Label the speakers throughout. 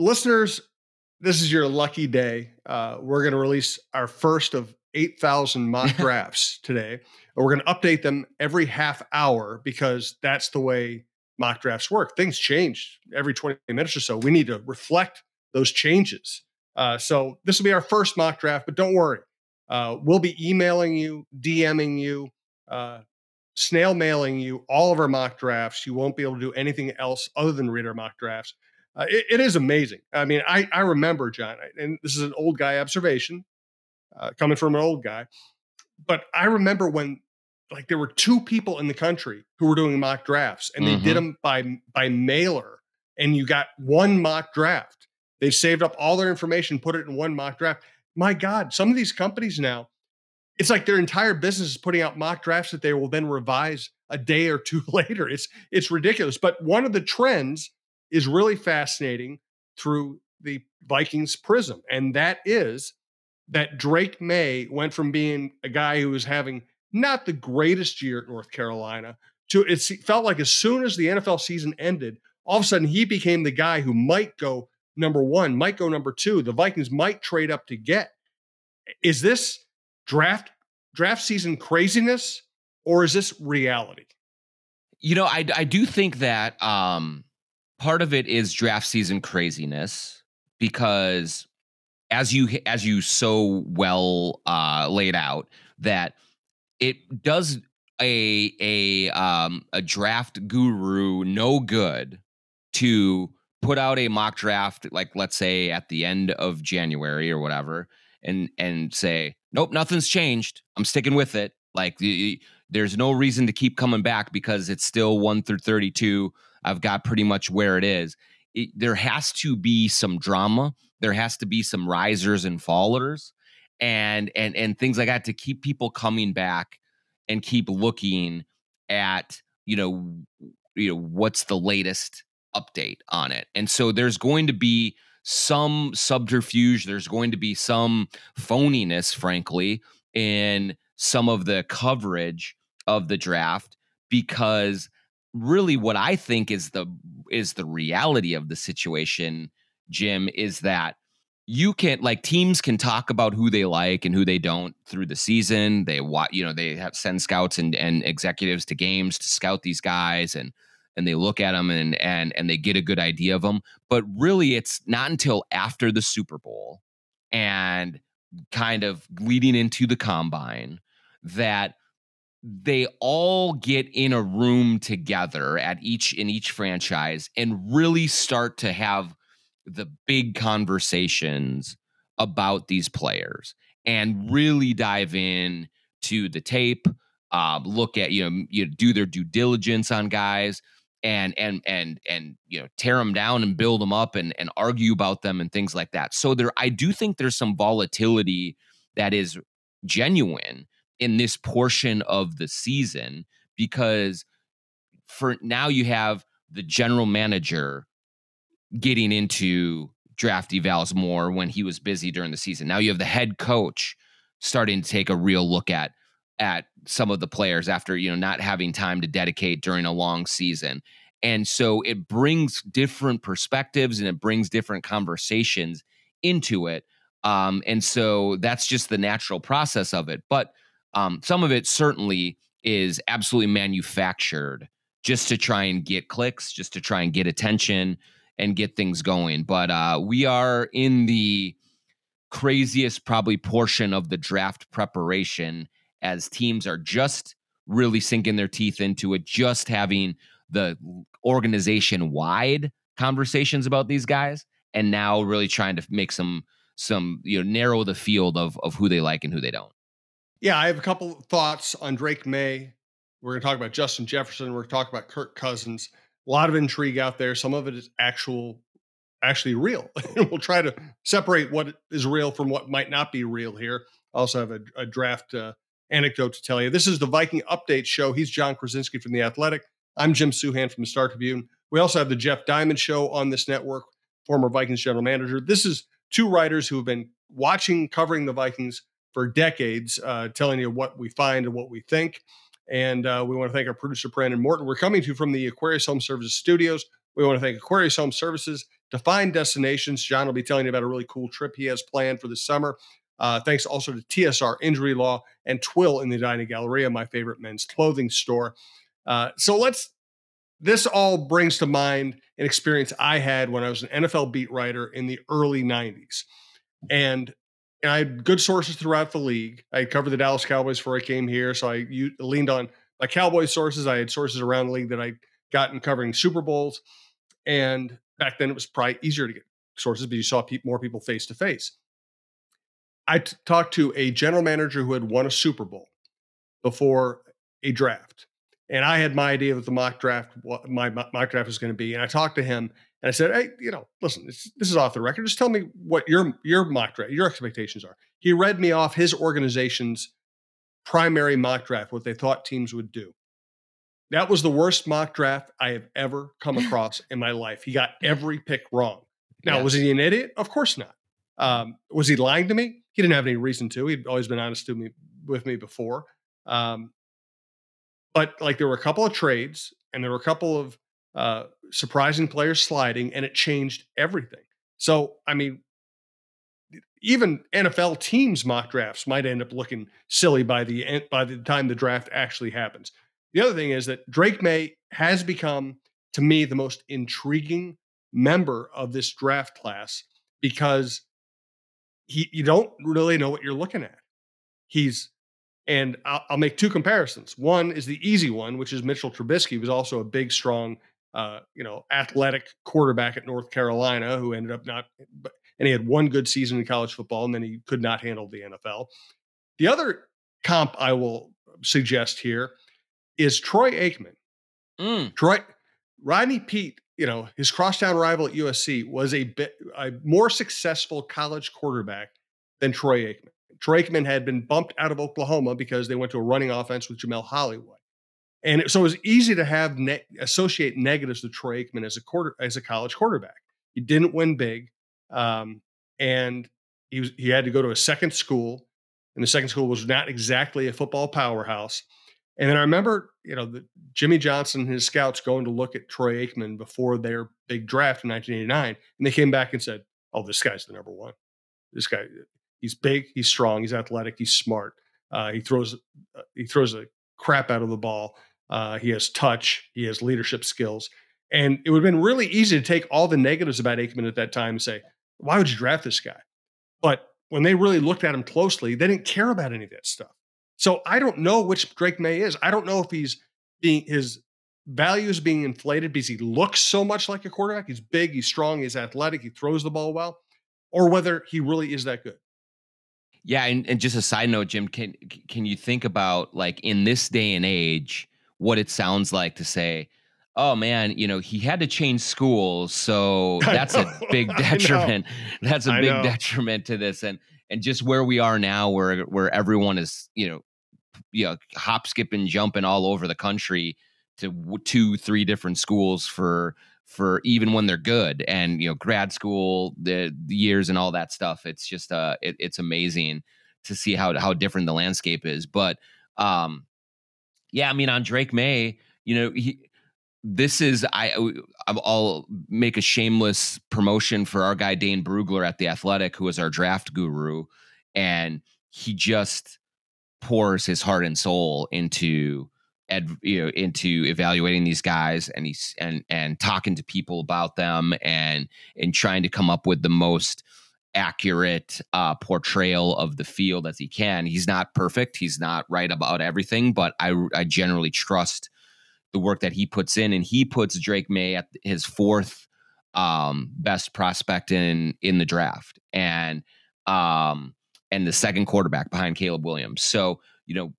Speaker 1: Listeners, this is your lucky day. Uh, we're going to release our first of 8,000 mock drafts today. And We're going to update them every half hour because that's the way mock drafts work. Things change every 20 minutes or so. We need to reflect those changes. Uh, so this will be our first mock draft, but don't worry. Uh, we'll be emailing you, DMing you, uh, snail mailing you all of our mock drafts. You won't be able to do anything else other than read our mock drafts. Uh, it, it is amazing. I mean, I, I remember, Jon, and this is an old guy observation uh, coming from an old guy, but I remember when like there were two people in the country who were doing mock drafts and they mm-hmm. did them by by mailer and you got one mock draft they saved up all their information put it in one mock draft my god some of these companies now it's like their entire business is putting out mock drafts that they will then revise a day or two later it's it's ridiculous but one of the trends is really fascinating through the vikings prism and that is that drake Maye went from being a guy who was having not the greatest year at North Carolina. To it felt like as soon as the NFL season ended, all of a sudden he became the guy who might go number one, might go number two. The Vikings might trade up to get. Is this draft draft season craziness or is this reality?
Speaker 2: You know, I I do think that um, part of it is draft season craziness because as you as you so well uh, laid out that it does a a um a draft guru no good to put out a mock draft like let's say at the end of January or whatever and and say nope nothing's changed. I'm sticking with it. Like the, there's no reason to keep coming back because it's still 1 through 32 I've got pretty much where it is. It, there has to be some drama. There has to be some risers and fallers and and and things like that to keep people coming back and keep looking at you know you know what's the latest update on it. And so there's going to be some subterfuge. There's going to be some phoniness frankly in some of the coverage of the draft because really what i think is the is the reality of the situation jim is that you can like teams can talk about who they like and who they don't through the season. They want you know they have send scouts and and executives to games to scout these guys and and they look at them and and and they get a good idea of them. But really, it's not until after the Super Bowl and kind of leading into the combine that they all get in a room together at each in each franchise and really start to have the big conversations about these players and really dive in to the tape uh, look at you know you do their due diligence on guys and and and and you know tear them down and build them up and and argue about them and things like that. So there i do think there's some volatility that is genuine in this portion of the season because for now you have the general manager getting into draft evals more when he was busy during the season. Now you have the head coach starting to take a real look at at some of the players after you know not having time to dedicate during a long season. And so it brings different perspectives and it brings different conversations into it. Um, and so that's just the natural process of it. But um, some of it certainly is absolutely manufactured just to try and get clicks, just to try and get attention, and get things going. But uh, we are in the craziest, probably portion of the draft preparation as teams are just really sinking their teeth into it, just having the organization wide conversations about these guys, and now really trying to make some some you know narrow the field of of who they like and who they don't.
Speaker 1: Yeah, I have a couple thoughts on Drake Maye. We're going to talk about Justin Jefferson. We're going to talk about Kirk Cousins a lot of intrigue out there. Some of it is actual, actually real. we'll try to separate what is real from what might not be real here. I also have a, a draft uh, anecdote to tell you. This is the Viking Update Show. He's Jon Krawczynski from The Athletic. I'm Jim Souhan from the Star Tribune. We also have the Jeff Diamond Show on this network, former Vikings general manager. This is two writers who have been watching, covering the Vikings for decades, uh, telling you what we find and what we think. And uh, we want to thank our producer, Brandon Morton. We're coming to you from the Aquarius Home Services studios. We want to thank Aquarius Home Services. to find destinations. Jon will be telling you about a really cool trip he has planned for the summer. Uh, thanks also to TSR Injury Law and Twill in the Edina Galleria, my favorite men's clothing store. Uh, so let's. This all brings to mind an experience I had when I was an NFL beat writer in the early '90s, and and I had good sources throughout the league. I covered the Dallas Cowboys before I came here, so I leaned on my Cowboy sources. I had sources around the league that I got in covering Super Bowls, and back then it was probably easier to get sources because you saw pe- more people face to face. I t- talked to a general manager who had won a Super Bowl before a draft, and I had my idea of the mock draft, what my mock draft was going to be. And I talked to him, and I said, "Hey, you know, listen, this, this is off the record. Just tell me what your your mock draft, your expectations are." He read me off his organization's primary mock draft, what they thought teams would do. That was the worst mock draft I have ever come across in my life. He got every pick wrong. Now, was he an idiot? Of course not. Um, was he lying to me? He didn't have any reason to. He'd always been honest to me with me before. Um, but like there were a couple of trades and there were a couple of uh, surprising players sliding, and it changed everything. So, I mean, even NFL teams mock drafts might end up looking silly by the end, by the time the draft actually happens. The other thing is that Drake Maye has become, to me, the most intriguing member of this draft class because he you don't really know what you're looking at. He's and I'll, I'll, make two comparisons. One is the easy one, which is Mitchell Trubisky, was also a big, strong, uh, you know, athletic quarterback at North Carolina, who ended up not, and he had one good season in college football, and then he could not handle the NFL. The other comp I will suggest here is Troy Aikman. Mm. Troy Rodney Peete, you know, his crosstown rival at USC was a bit a more successful college quarterback than Troy Aikman. Troy Aikman had been bumped out of Oklahoma because they went to a running offense with Jamelle Holieway. And so it was easy to have ne- associate negatives to Troy Aikman as a quarter as a college quarterback. He didn't win big, um, and he was, he had to go to a second school, and the second school was not exactly a football powerhouse. And then I remember, you know, the, Jimmy Johnson and his scouts going to look at Troy Aikman before their big draft in 1989, and they came back and said, "Oh, this guy's the number one. This guy, he's big, he's strong, he's athletic, he's smart. Uh, he throws, uh, he throws a crap out of the ball. Uh, he has touch, he has leadership skills." And it would have been really easy to take all the negatives about Aikman at that time and say, "Why would you draft this guy?" But when they really looked at him closely, they didn't care about any of that stuff. So I don't know which Drake Maye is. I don't know if he's being his value is being inflated because he looks so much like a quarterback. He's big, he's strong, he's athletic, he throws the ball well, or whether he really is that good.
Speaker 2: Yeah, and, and just a side note, Jim, can can you think about like in this day and age what it sounds like to say, oh man, you know, he had to change schools, so that's a big detriment. That's a big detriment to this. And and just where we are now where where everyone is, you know, you know hop skipping jumping all over the country to two three different schools for for even when they're good and you know grad school the, the years and all that stuff it's just uh it, it's amazing to see how how different the landscape is but um yeah i mean on drake Maye, you know he this is I I'll make a shameless promotion for our guy Dane Brugler at the Athletic, who is our draft guru, and he just pours his heart and soul into ed, you know into evaluating these guys and he's and and talking to people about them and and trying to come up with the most accurate uh, portrayal of the field as he can. He's not perfect. He's not right about everything, but I I generally trust the work that he puts in and he puts Drake Maye at his fourth um, best prospect in in the draft. And um and the second quarterback behind Caleb Williams. So, you know,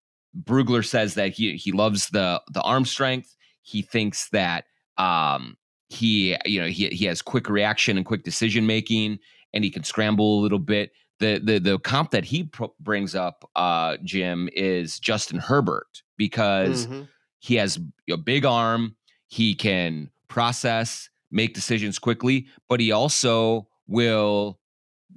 Speaker 2: Brugler says that he he loves the the arm strength. He thinks that um he you know he he has quick reaction and quick decision making and he can scramble a little bit. The the the comp that he pro- brings up uh Jim is Justin Herbert because mm-hmm. he has a big arm, he can process, make decisions quickly, but he also will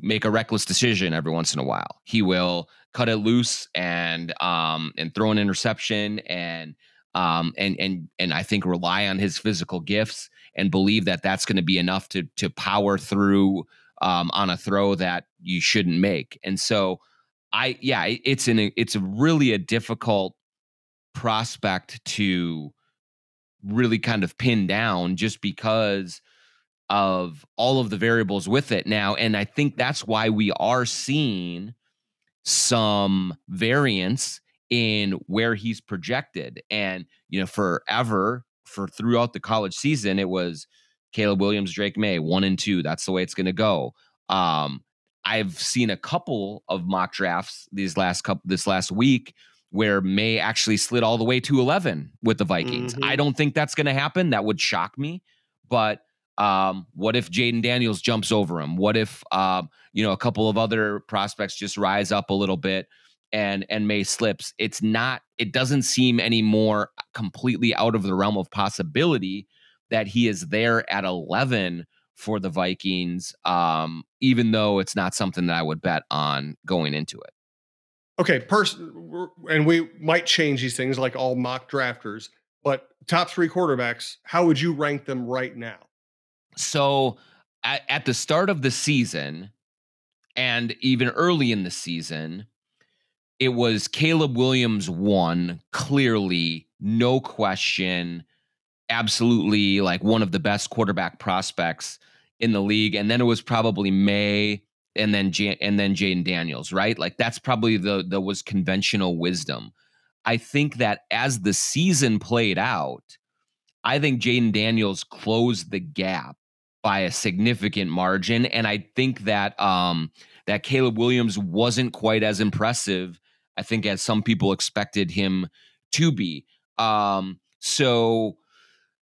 Speaker 2: make a reckless decision every once in a while. He will cut it loose and um and throw an interception and um and and and I think rely on his physical gifts and believe that that's going to be enough to to power through um, on a throw that you shouldn't make. And so, I yeah, it's an it's really a difficult prospect to really kind of pin down just because of all of the variables with it now. And I think that's why we are seeing some variance in where he's projected. And, you know, forever, for throughout the college season, it was Caleb Williams, Drake Maye, one and two. That's the way it's going to go. Um, I've seen a couple of mock drafts these last couple this last week where Maye actually slid all the way to 11 with the Vikings. Mm-hmm. I don't think that's going to happen. That would shock me. But um, what if Jayden Daniels jumps over him? What if um, you know a couple of other prospects just rise up a little bit and and Maye slips? It's not. It doesn't seem any more completely out of the realm of possibility that he is there at eleven for the Vikings. Um, even though it's not something that I would bet on going into it.
Speaker 1: Okay, person, and we might change these things like all mock drafters. But top three quarterbacks, how would you rank them right now?
Speaker 2: So at, at the start of the season and even early in the season, it was Caleb Williams one, clearly, no question, absolutely like one of the best quarterback prospects in the league. And then it was probably Maye and then J- and then Jayden Daniels, right? Like that's probably the the was conventional wisdom. I think that as the season played out, I think Jayden Daniels closed the gap by a significant margin. And I think that um, that Caleb Williams wasn't quite as impressive, I think, as some people expected him to be. Um, so,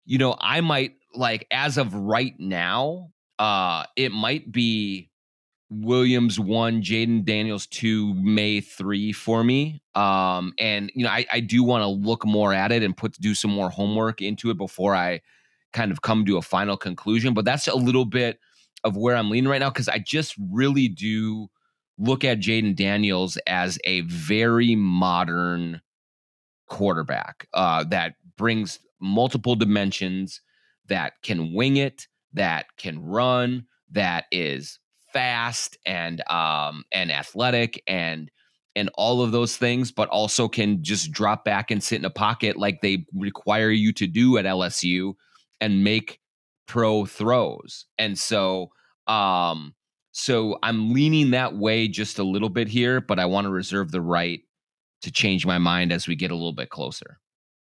Speaker 2: you know, I might like as of right now, uh, it might be Williams one, Jayden Daniels two, Maye three for me. Um, and you know, I, I do want to look more at it and put do some more homework into it before I kind of come to a final conclusion. But that's a little bit of where I'm leaning right now because I just really do look at Jayden Daniels as a very modern quarterback uh, that brings multiple dimensions, that can wing it, that can run, that is fast and um, and athletic and and all of those things, but also can just drop back and sit in a pocket like they require you to do at LSU and make pro throws. And so um so I'm leaning that way just a little bit here, but I want to reserve the right to change my mind as we get a little bit closer.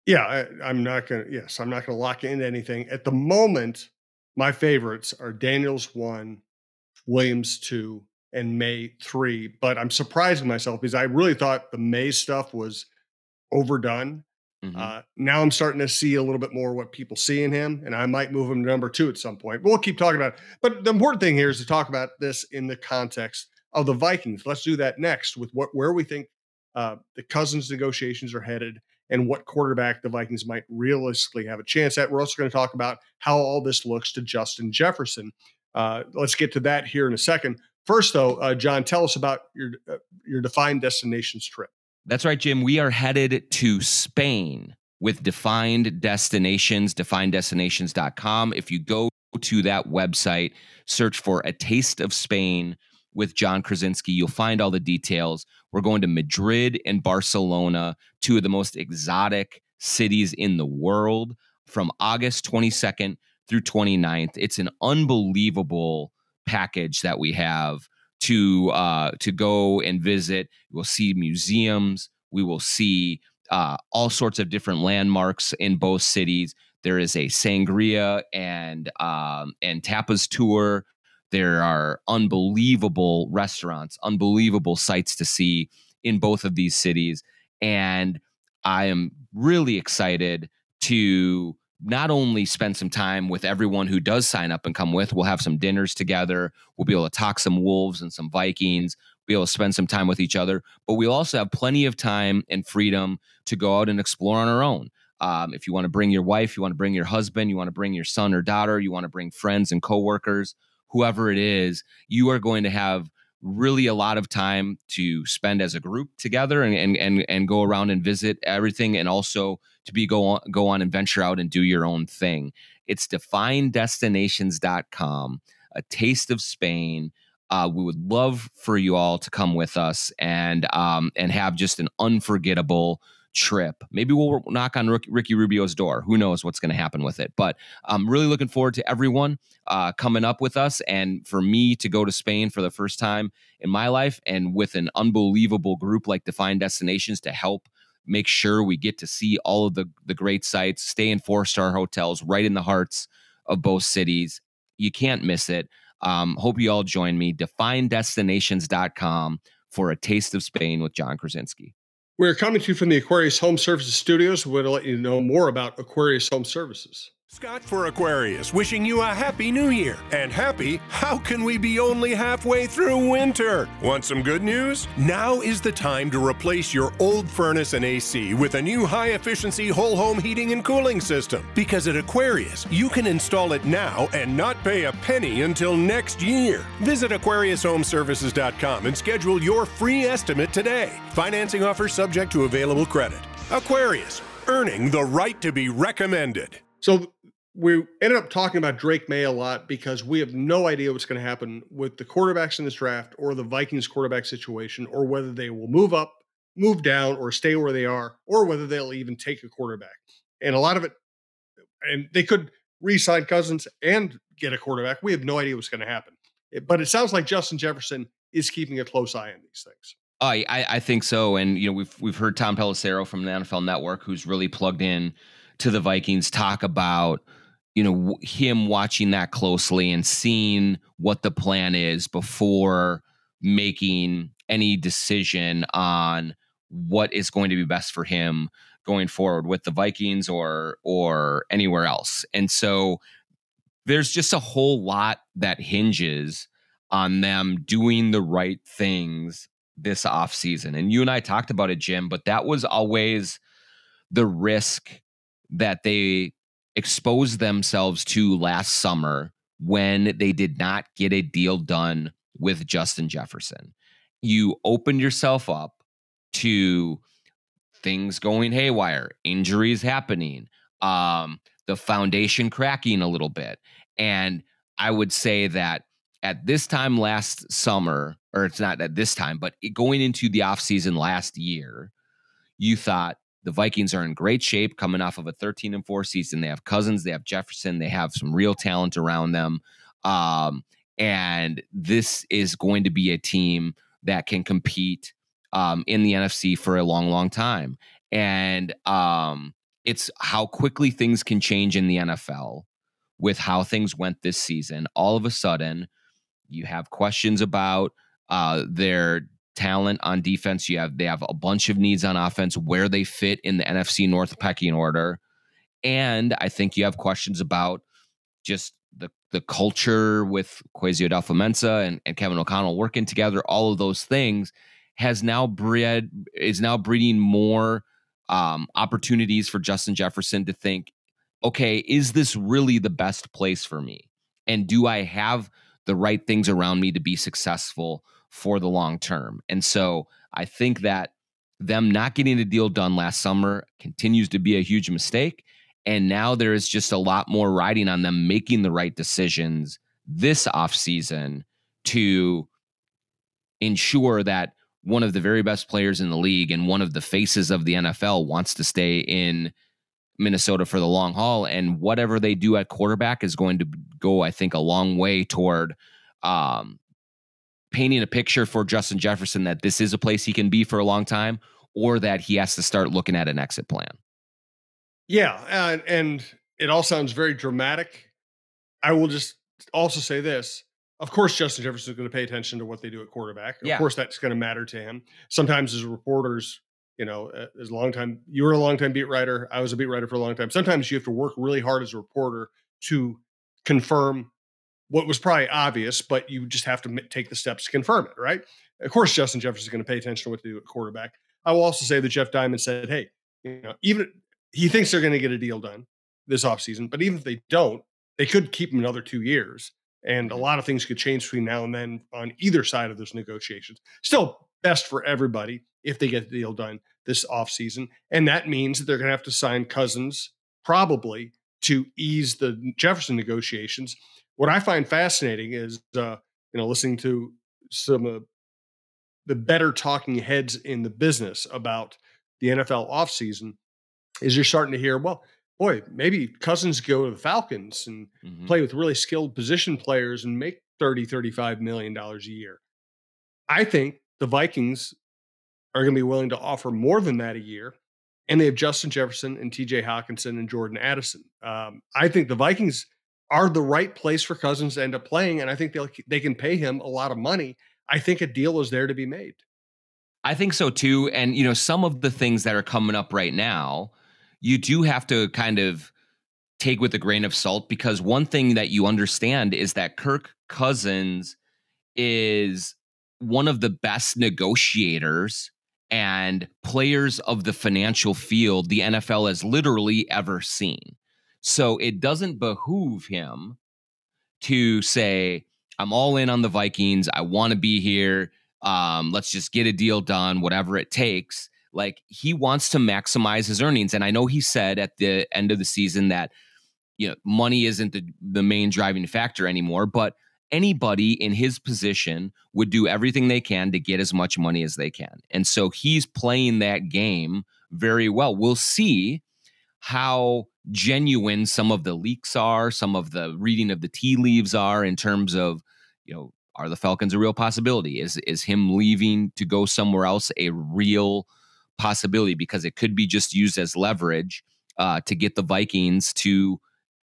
Speaker 1: Yeah, I, am not going to, yes, I'm not going to lock into anything. At the moment, my favorites are Daniels one, Williams two, and Maye three. But I'm surprising myself because I really thought the Maye stuff was overdone. Mm-hmm. Uh, now I'm starting to see a little bit more what people see in him, and I might move him to number two at some point. But we'll keep talking about it. But the important thing here is to talk about this in the context of the Vikings. Let's do that next with what where we think uh, the Cousins negotiations are headed and what quarterback the Vikings might realistically have a chance at. We're also going to talk about how all this looks to Justin Jefferson. Uh, let's get to that here in a second. First, though, uh, Jon, tell us about your uh, your defined destinations trip.
Speaker 2: That's right, Jim. We are headed to Spain with defined destinations, defineddestinations.com. If you go to that website, search for a taste of Spain with Jon Krawczynski, you'll find all the details. We're going to Madrid and Barcelona, two of the most exotic cities in the world from August 22nd through 29th. It's an unbelievable package that we have to uh, to go and visit. We'll see museums. We will see uh, all sorts of different landmarks in both cities. There is a sangria and um, and tapas tour. There are unbelievable restaurants, unbelievable sights to see in both of these cities, and I am really excited to not only spend some time with everyone who does sign up and come with, we'll have some dinners together. We'll be able to talk some Wolves and some Vikings, be able to spend some time with each other, but we'll also have plenty of time and freedom to go out and explore on our own. Um, if you want to bring your wife, you want to bring your husband, you want to bring your son or daughter, you want to bring friends and coworkers, whoever it is, you are going to have really a lot of time to spend as a group together and and and, and go around and visit everything and also to be go on go on and venture out and do your own thing It's defineddestinations.com, a taste of Spain. Uh, we would love for you all to come with us and um, and have just an unforgettable trip. Maybe we'll knock on Ricky Rubio's door. Who knows what's going to happen with it? But I'm really looking forward to everyone uh, coming up with us and for me to go to Spain for the first time in my life and with an unbelievable group like Defined Destinations to help make sure we get to see all of the, the great sites, stay in four star hotels right in the hearts of both cities. You can't miss it. Um, hope you all join me. DefinedDestinations.com for a taste of Spain with Jon Krawczynski.
Speaker 1: We're coming to you from the Aquarius Home Services Studios. We're going to let you know more about Aquarius Home Services.
Speaker 3: Scott for Aquarius, wishing you a happy new year. And happy, how can we be only halfway through winter? Want some good news? Now is the time to replace your old furnace and AC with a new high efficiency whole home heating and cooling system. Because at Aquarius, you can install it now and not pay a penny until next year. Visit AquariusHomeservices.com and schedule your free estimate today. Financing offer subject to available credit. Aquarius, earning the right to be recommended.
Speaker 1: So we ended up talking about Drake Maye a lot because we have no idea what's going to happen with the quarterbacks in this draft or the Vikings quarterback situation or whether they will move up, move down, or stay where they are, or whether they'll even take a quarterback. And a lot of it, and they could re sign Cousins and get a quarterback. We have no idea what's going to happen. But it sounds like Justin Jefferson is keeping a close eye on these things.
Speaker 2: Oh, I, I think so, and you know we've we've heard Tom Pelissero from the NFL Network, who's really plugged in to the Vikings, talk about you know him watching that closely and seeing what the plan is before making any decision on what is going to be best for him going forward with the Vikings or or anywhere else. And so there's just a whole lot that hinges on them doing the right things this offseason. And you and I talked about it, Jim, but that was always the risk that they exposed themselves to last summer when they did not get a deal done with Justin Jefferson. You opened yourself up to things going haywire, injuries happening, um, the foundation cracking a little bit. And I would say that at this time last summer, or it's not at this time, but going into the offseason last year, you thought the Vikings are in great shape coming off of a 13 and 4 season. They have Cousins, they have Jefferson, they have some real talent around them. Um, and this is going to be a team that can compete um, in the NFC for a long, long time. And um, it's how quickly things can change in the NFL with how things went this season. All of a sudden, you have questions about uh, their talent on defense. You have they have a bunch of needs on offense, where they fit in the NFC North pecking order, and I think you have questions about just the the culture with Kwesi Adofo-Mensah and, and Kevin O'Connell working together. All of those things has now bred is now breeding more um, opportunities for Justin Jefferson to think, okay, is this really the best place for me? And do I have the right things around me to be successful? For the long term. And so I think that them not getting the deal done last summer continues to be a huge mistake. And now there is just a lot more riding on them making the right decisions this offseason to ensure that one of the very best players in the league and one of the faces of the NFL wants to stay in Minnesota for the long haul. And whatever they do at quarterback is going to go, I think, a long way toward um, painting a picture for Justin Jefferson that this is a place he can be for a long time, or that he has to start looking at an exit plan.
Speaker 1: Yeah, and, and it all sounds very dramatic. I will just also say this. Of course, Justin Jefferson is going to pay attention to what they do at quarterback. Of yeah. course, that's going to matter to him. Sometimes, as reporters, you know, as a long time, you were a long time beat writer. I was a beat writer for a long time. Sometimes you have to work really hard as a reporter to confirm what was probably obvious, but you just have to take the steps to confirm it, right? Of course, Justin Jefferson is going to pay attention to what to do at quarterback. I will also say that Jeff Diamond said, hey, you know, even he thinks they're going to get a deal done this offseason, but even if they don't, they could keep him another two years. And a mm-hmm. lot of things could change between now and then on either side of those negotiations. Still best for everybody if they get the deal done this offseason. And that means that they're going to have to sign Cousins probably to ease the Jefferson negotiations. What I find fascinating is, uh, you know, listening to some of the better talking heads in the business about the NFL offseason is you're starting to hear, well, boy, maybe Cousins go to the Falcons and mm-hmm. play with really skilled position players and make 30, 35 million dollars a year. I think the Vikings are going to be willing to offer more than that a year. And they have Justin Jefferson and TJ Hockenson and Jordan Addison. Um, I think the Vikings are the right place for Cousins to end up playing. And I think they they can pay him a lot of money. I think a deal is there to be made.
Speaker 2: I think so too. And, you know, some of the things that are coming up right now, you do have to kind of take with a grain of salt because one thing that you understand is that Kirk Cousins is one of the best negotiators and players of the financial field the NFL has literally ever seen. So it doesn't behoove him to say, I'm all in on the Vikings. I want to be here. Um, let's just get a deal done, whatever it takes. Like he wants to maximize his earnings. And I know he said at the end of the season that, you know, money isn't the, the main driving factor anymore, but anybody in his position would do everything they can to get as much money as they can. And so he's playing that game very well. We'll see how genuine some of the leaks are, some of the reading of the tea leaves are in terms of, you know, are the Falcons a real possibility? Is is him leaving to go somewhere else a real possibility? Because it could be just used as leverage uh, to get the Vikings to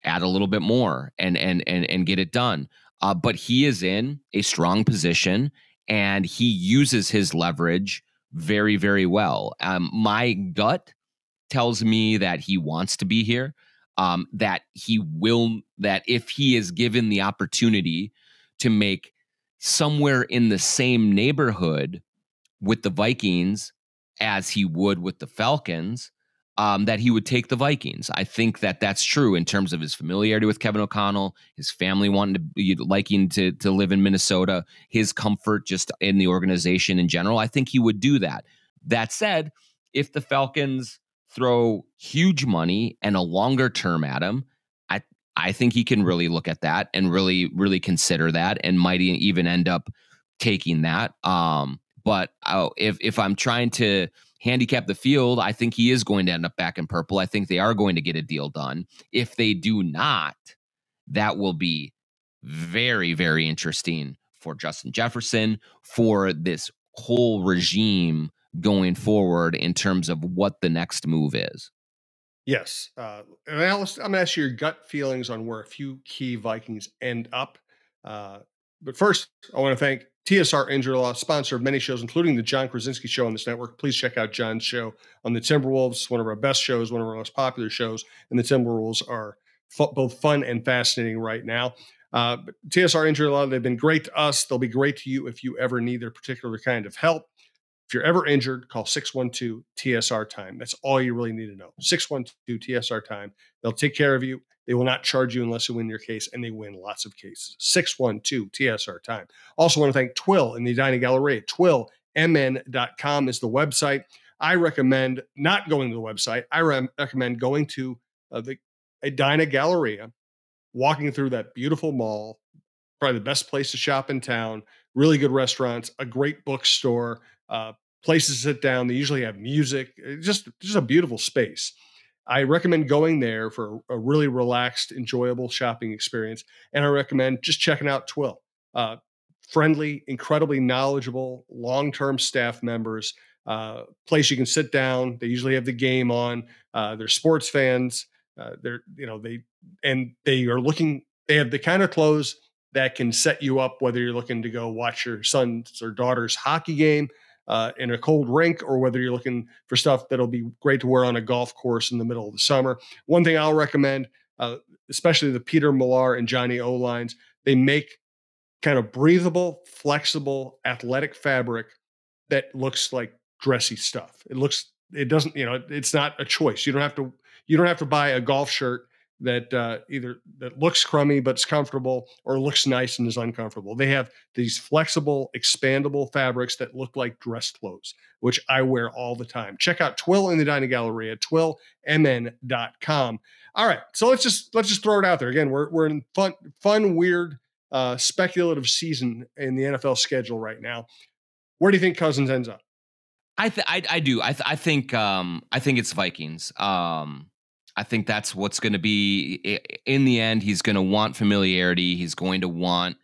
Speaker 2: add a little bit more and and and and get it done. Uh, but he is in a strong position and he uses his leverage very, very well. Um, my gut tells me that he wants to be here, um, that he will, that if he is given the opportunity to make somewhere in the same neighborhood with the Vikings as he would with the Falcons, um, that he would take the Vikings. I think that that's true in terms of his familiarity with Kevin O'Connell, his family wanting to be liking to to live in Minnesota, his comfort just in the organization in general. I think he would do that. That said, if the Falcons throw huge money and a longer term at him, I I think he can really look at that and really really consider that and might even end up taking that. Um, but oh, if if I'm trying to handicap the field, I think he is going to end up back in purple. I think they are going to get a deal done. If they do not, that will be very, very interesting for Justin Jefferson, for this whole regime going forward in terms of what the next move is.
Speaker 1: Yes. Uh, and I'm going to ask you your gut feelings on where a few key Vikings end up. Uh, but first, I want to thank TSR Injury Law, sponsor of many shows, including the Jon Krawczynski Show on this network. Please check out Jon's show on the Timberwolves, one of our best shows, one of our most popular shows. And the Timberwolves are both fun and fascinating right now. Uh, TSR Injury Law, they've been great to us. They'll be great to you if you ever need their particular kind of help. If you're ever injured, call 612 TSR time. That's all you really need to know. 612 TSR time. They'll take care of you. They will not charge you unless you win your case, and they win lots of cases. 612 TSR time. Also, want to thank Twill in the Edina Galleria. TwillMN.com is the website. I recommend not going to the website. I re- recommend going to uh, the Edina Galleria, walking through that beautiful mall, probably the best place to shop in town, really good restaurants, a great bookstore, uh, places to sit down. They usually have music, just, just a beautiful space. I recommend going there for a really relaxed, enjoyable shopping experience. And I recommend just checking out Twill. Uh, friendly, incredibly knowledgeable, long term staff members, uh, place you can sit down. They usually have the game on. Uh, they're sports fans. Uh, they're, you know, they, and they are looking, they have the kind of clothes that can set you up whether you're looking to go watch your son's or daughter's hockey game uh, in a cold rink or whether you're looking for stuff that'll be great to wear on a golf course in the middle of the summer. One thing I'll recommend, uh, especially the Peter Millar and Johnny O lines, they make kind of breathable, flexible, athletic fabric that looks like dressy stuff. It looks, it doesn't, you know, it's not a choice. You don't have to, you don't have to buy a golf shirt that uh, either that looks crummy but it's comfortable or looks nice and is uncomfortable. They have these flexible, expandable fabrics that look like dress clothes, which I wear all the time. Check out Twill in the Edina Galleria at twillmn.com. All right, so let's just let's just throw it out there again. We're we're in fun, fun, weird, uh, speculative season in the NFL schedule right now. Where do you think Cousins ends up?
Speaker 2: I th- I, I do. I th- I think um I think it's Vikings. Um I think that's what's going to be in the end. He's going to want familiarity. He's going to want,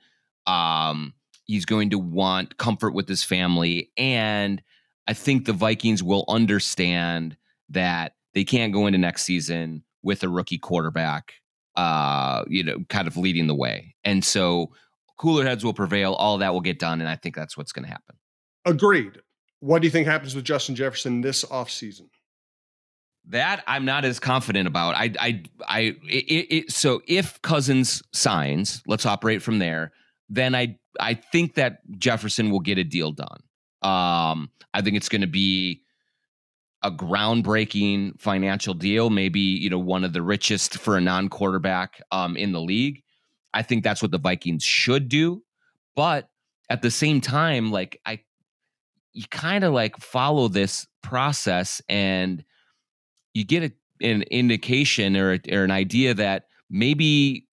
Speaker 2: um, he's going to want comfort with his family, and I think the Vikings will understand that they can't go into next season with a rookie quarterback, uh, you know, kind of leading the way, and so cooler heads will prevail. All that will get done, and I think that's what's going to happen.
Speaker 1: Agreed. What do you think happens with Justin Jefferson this offseason?
Speaker 2: That I'm not as confident about. I, I, I. It, it, so if Cousins signs, let's operate from there. Then I, I think that Jefferson will get a deal done. Um, I think it's going to be a groundbreaking financial deal. Maybe you know one of the richest for a non-quarterback um, in the league. I think that's what the Vikings should do. But at the same time, like I, you kind of like follow this process and you get a, an indication or, a, or an idea that maybe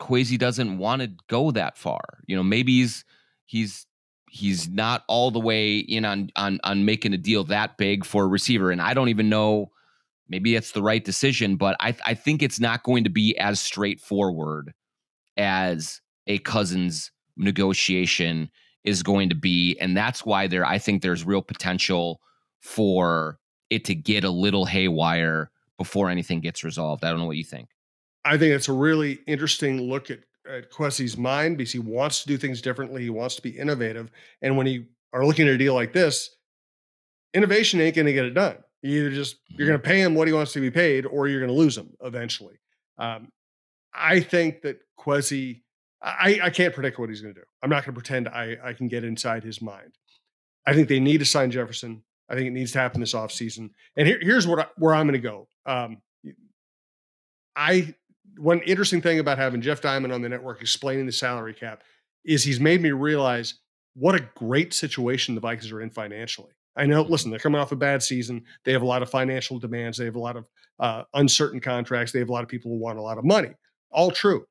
Speaker 2: Kwesi doesn't want to go that far. You know, maybe he's he's he's not all the way in on on on making a deal that big for a receiver. And I don't even know. Maybe it's the right decision, but I I think it's not going to be as straightforward as a Cousins negotiation is going to be, and that's why there I think there's real potential for it to get a little haywire before anything gets resolved. I don't know what you think.
Speaker 1: I think it's a really interesting look at, at Kwesi's mind because he wants to do things differently. He wants to be innovative. And when you are looking at a deal like this, innovation ain't going to get it done. You either just mm-hmm. you're going to pay him what he wants to be paid, or you're going to lose him eventually. Um, I think that Kwesi, I, I can't predict what he's going to do. I'm not going to pretend I, I can get inside his mind. I think they need to sign Jefferson. I think it needs to happen this offseason. And here, here's what I, where I'm going to go. Um, I one interesting thing about having Jeff Diamond on the network explaining the salary cap is he's made me realize what a great situation the Vikings are in financially. I know, mm-hmm. listen, they're coming off a bad season. They have a lot of financial demands. They have a lot of uh, uncertain contracts. They have a lot of people who want a lot of money. All true,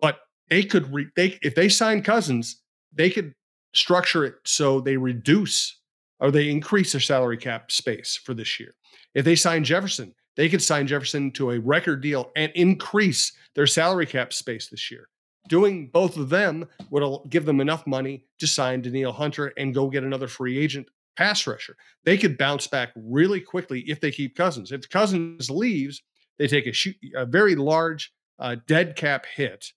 Speaker 1: but they could re- they if they sign Cousins, they could structure it so they reduce or they increase their salary cap space for this year. If they sign Jefferson, they could sign Jefferson to a record deal and increase their salary cap space this year. Doing both of them would give them enough money to sign Danielle Hunter and go get another free agent pass rusher. They could bounce back really quickly if they keep Cousins. If Cousins leaves, they take a, shoot, a very large uh, dead cap hit,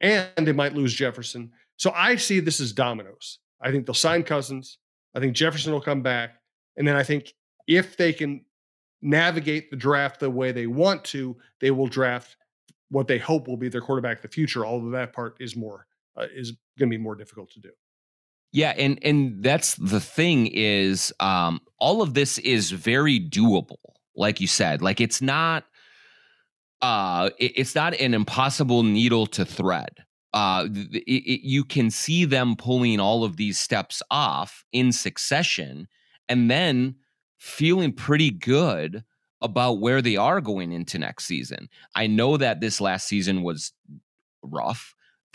Speaker 1: and they might lose Jefferson. So I see this as dominoes. I think they'll sign Cousins. I think Jefferson will come back. And then I think if they can navigate the draft the way they want to, they will draft what they hope will be their quarterback of the future. Although that part is more uh, is going to be more difficult to do.
Speaker 2: Yeah, and and that's the thing is um, all of this is very doable. Like you said, like it's not uh it, it's not an impossible needle to thread uh, it, it, you can see them pulling all of these steps off in succession and then feeling pretty good about where they are going into next season. I know that this last season was rough.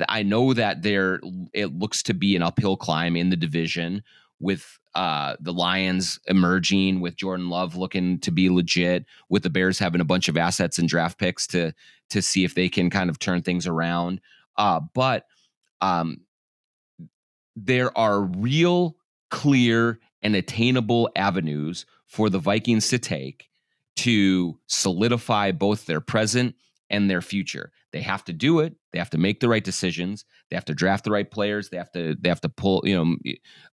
Speaker 2: I know that there it looks to be an uphill climb in the division with uh, the Lions emerging, with Jordan Love looking to be legit, with the Bears having a bunch of assets and draft picks to to see if they can kind of turn things around. Uh, but um, there are real, clear, and attainable avenues for the Vikings to take to solidify both their present and their future. They have to do it. They have to make the right decisions. They have to draft the right players. They have to they have to pull you know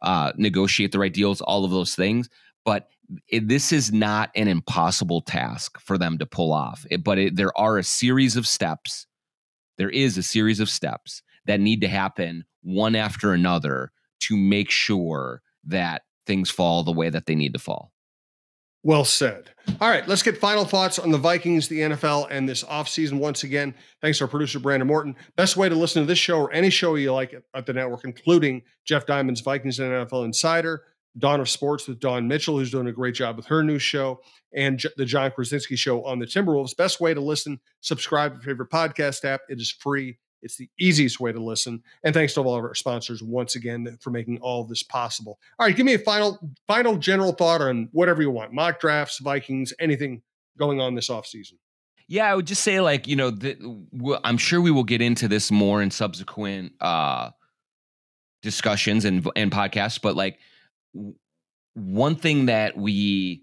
Speaker 2: uh, negotiate the right deals. All of those things. But it, this is not an impossible task for them to pull off. It, but it, there are a series of steps there is a series of steps that need to happen one after another to make sure that things fall the way that they need to fall.
Speaker 1: Well said. All right, let's get final thoughts on the Vikings, the NFL, and this offseason once again. Thanks to our producer, Brandon Morton. Best way to listen to this show or any show you like at the network, including Jeff Diamond's Vikings and NFL Insider, Dawn of Sports with Dawn Mitchell, who's doing a great job with her new show, and J- the Jon Krawczynski Show on the Timberwolves. Best way to listen, subscribe to your favorite podcast app. It is free. It's the easiest way to listen. And thanks to all of our sponsors once again for making all this possible. All right, give me a final, final general thought on whatever you want: mock drafts, Vikings, anything going on this offseason.
Speaker 2: Yeah, I would just say like you know, the, I'm sure we will get into this more in subsequent uh, discussions and and podcasts, but like one thing that we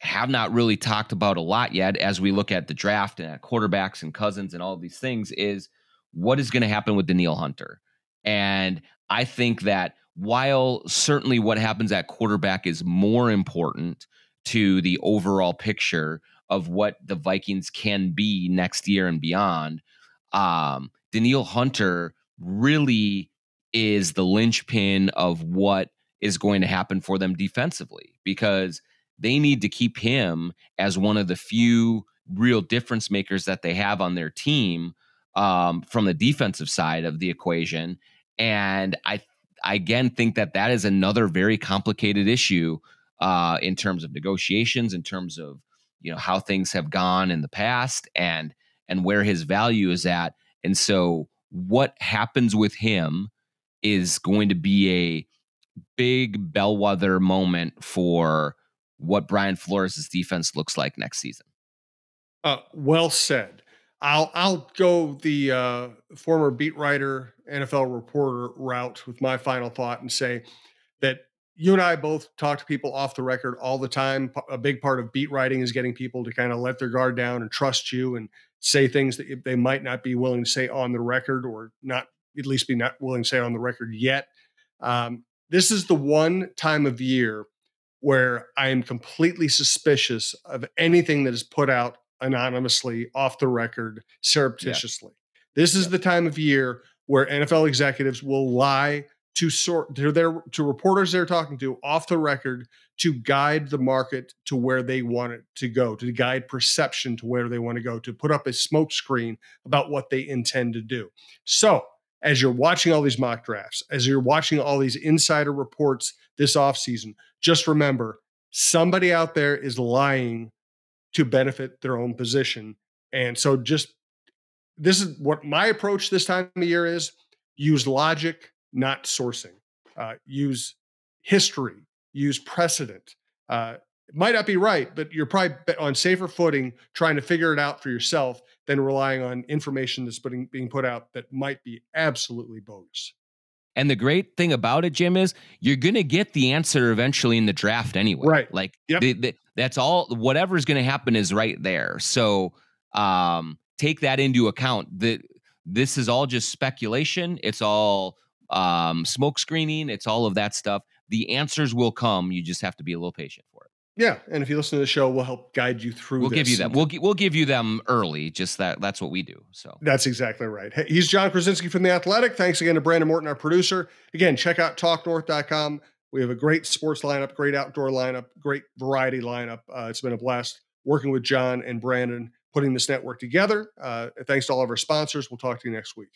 Speaker 2: have not really talked about a lot yet as we look at the draft and at quarterbacks and Cousins and all these things is what is going to happen with Danielle Hunter. And I think that while certainly what happens at quarterback is more important to the overall picture of what the Vikings can be next year and beyond, um, Danielle Hunter really is the linchpin of what is going to happen for them defensively because they need to keep him as one of the few real difference makers that they have on their team um, from the defensive side of the equation. And I, I again think that that is another very complicated issue uh, in terms of negotiations, in terms of you know how things have gone in the past, and and where his value is at. And so, what happens with him is going to be a big bellwether moment for what Brian Flores' defense looks like next season.
Speaker 1: Uh, well said. I'll I'll go the uh, former beat writer, NFL reporter route with my final thought and say that you and I both talk to people off the record all the time. A big part of beat writing is getting people to kind of let their guard down and trust you and say things that they might not be willing to say on the record or not at least be not willing to say on the record yet. Um, this is the one time of year where I am completely suspicious of anything that is put out anonymously, off the record, surreptitiously. Yeah. This is yeah. the time of year where NFL executives will lie to sort to their to reporters they're talking to off the record to guide the market to where they want it to go, to guide perception to where they want to go, to put up a smokescreen about what they intend to do. So as you're watching all these mock drafts, as you're watching all these insider reports this offseason, just remember somebody out there is lying to benefit their own position. And so just this is what my approach this time of year is use logic, not sourcing. Uh, use history, use precedent. Uh, it might not be right, but you're probably on safer footing trying to figure it out for yourself than relying on information that's putting, being put out that might be absolutely bogus.
Speaker 2: And the great thing about it, Jim, is you're going to get the answer eventually in the draft anyway.
Speaker 1: Right.
Speaker 2: Like yep. the, the, that's all. Whatever's going to happen is right there. So um, take that into account. That this is all just speculation. It's all um, smoke screening. It's all of that stuff. The answers will come. You just have to be a little patient.
Speaker 1: Yeah, and if you listen to the show, we'll help guide you through.
Speaker 2: We'll give you them. We'll we'll give you them early. Just that that's what we do. So
Speaker 1: that's exactly right. Hey, he's Jon Krawczynski from the Athletic. Thanks again to Brandon Morton, our producer. Again, check out TalkNorth.com. We have a great sports lineup, great outdoor lineup, great variety lineup. Uh, it's been a blast working with Jon and Brandon putting this network together. Uh, thanks to all of our sponsors. We'll talk to you next week.